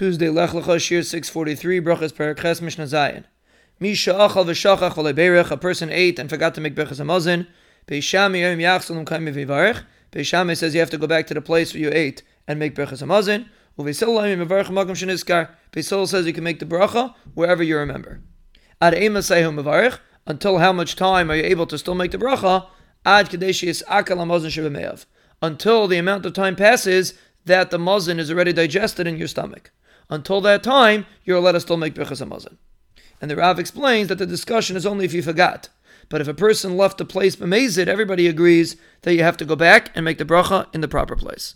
Tuesday, Lech Lecha, Shir 643, Brachos Perakhes Mishnah Zayin. Misha achal v'shachach v'leberech, a person ate and forgot to make Berachas Hamazon. Beis Shammai yom yachzol kaim v'varech. Beis Shammai says you have to go back to the place where you ate and make Berachas Hamazon. Uvesil yom v'varech makam sheniskar. Says you can make the bracha wherever you remember. Ad ema sayhu v'varech, until how much time are you able to still make the bracha? Ad kadeshi is akal hamazon shebemeyav. Until the amount of time passes that the mazon is already digested in your stomach. Until that time, you're allowed to still make Birchas Hamazon. And the Rav explains that the discussion is only if you forgot. But if a person left the place bemazed, everybody agrees that you have to go back and make the bracha in the proper place.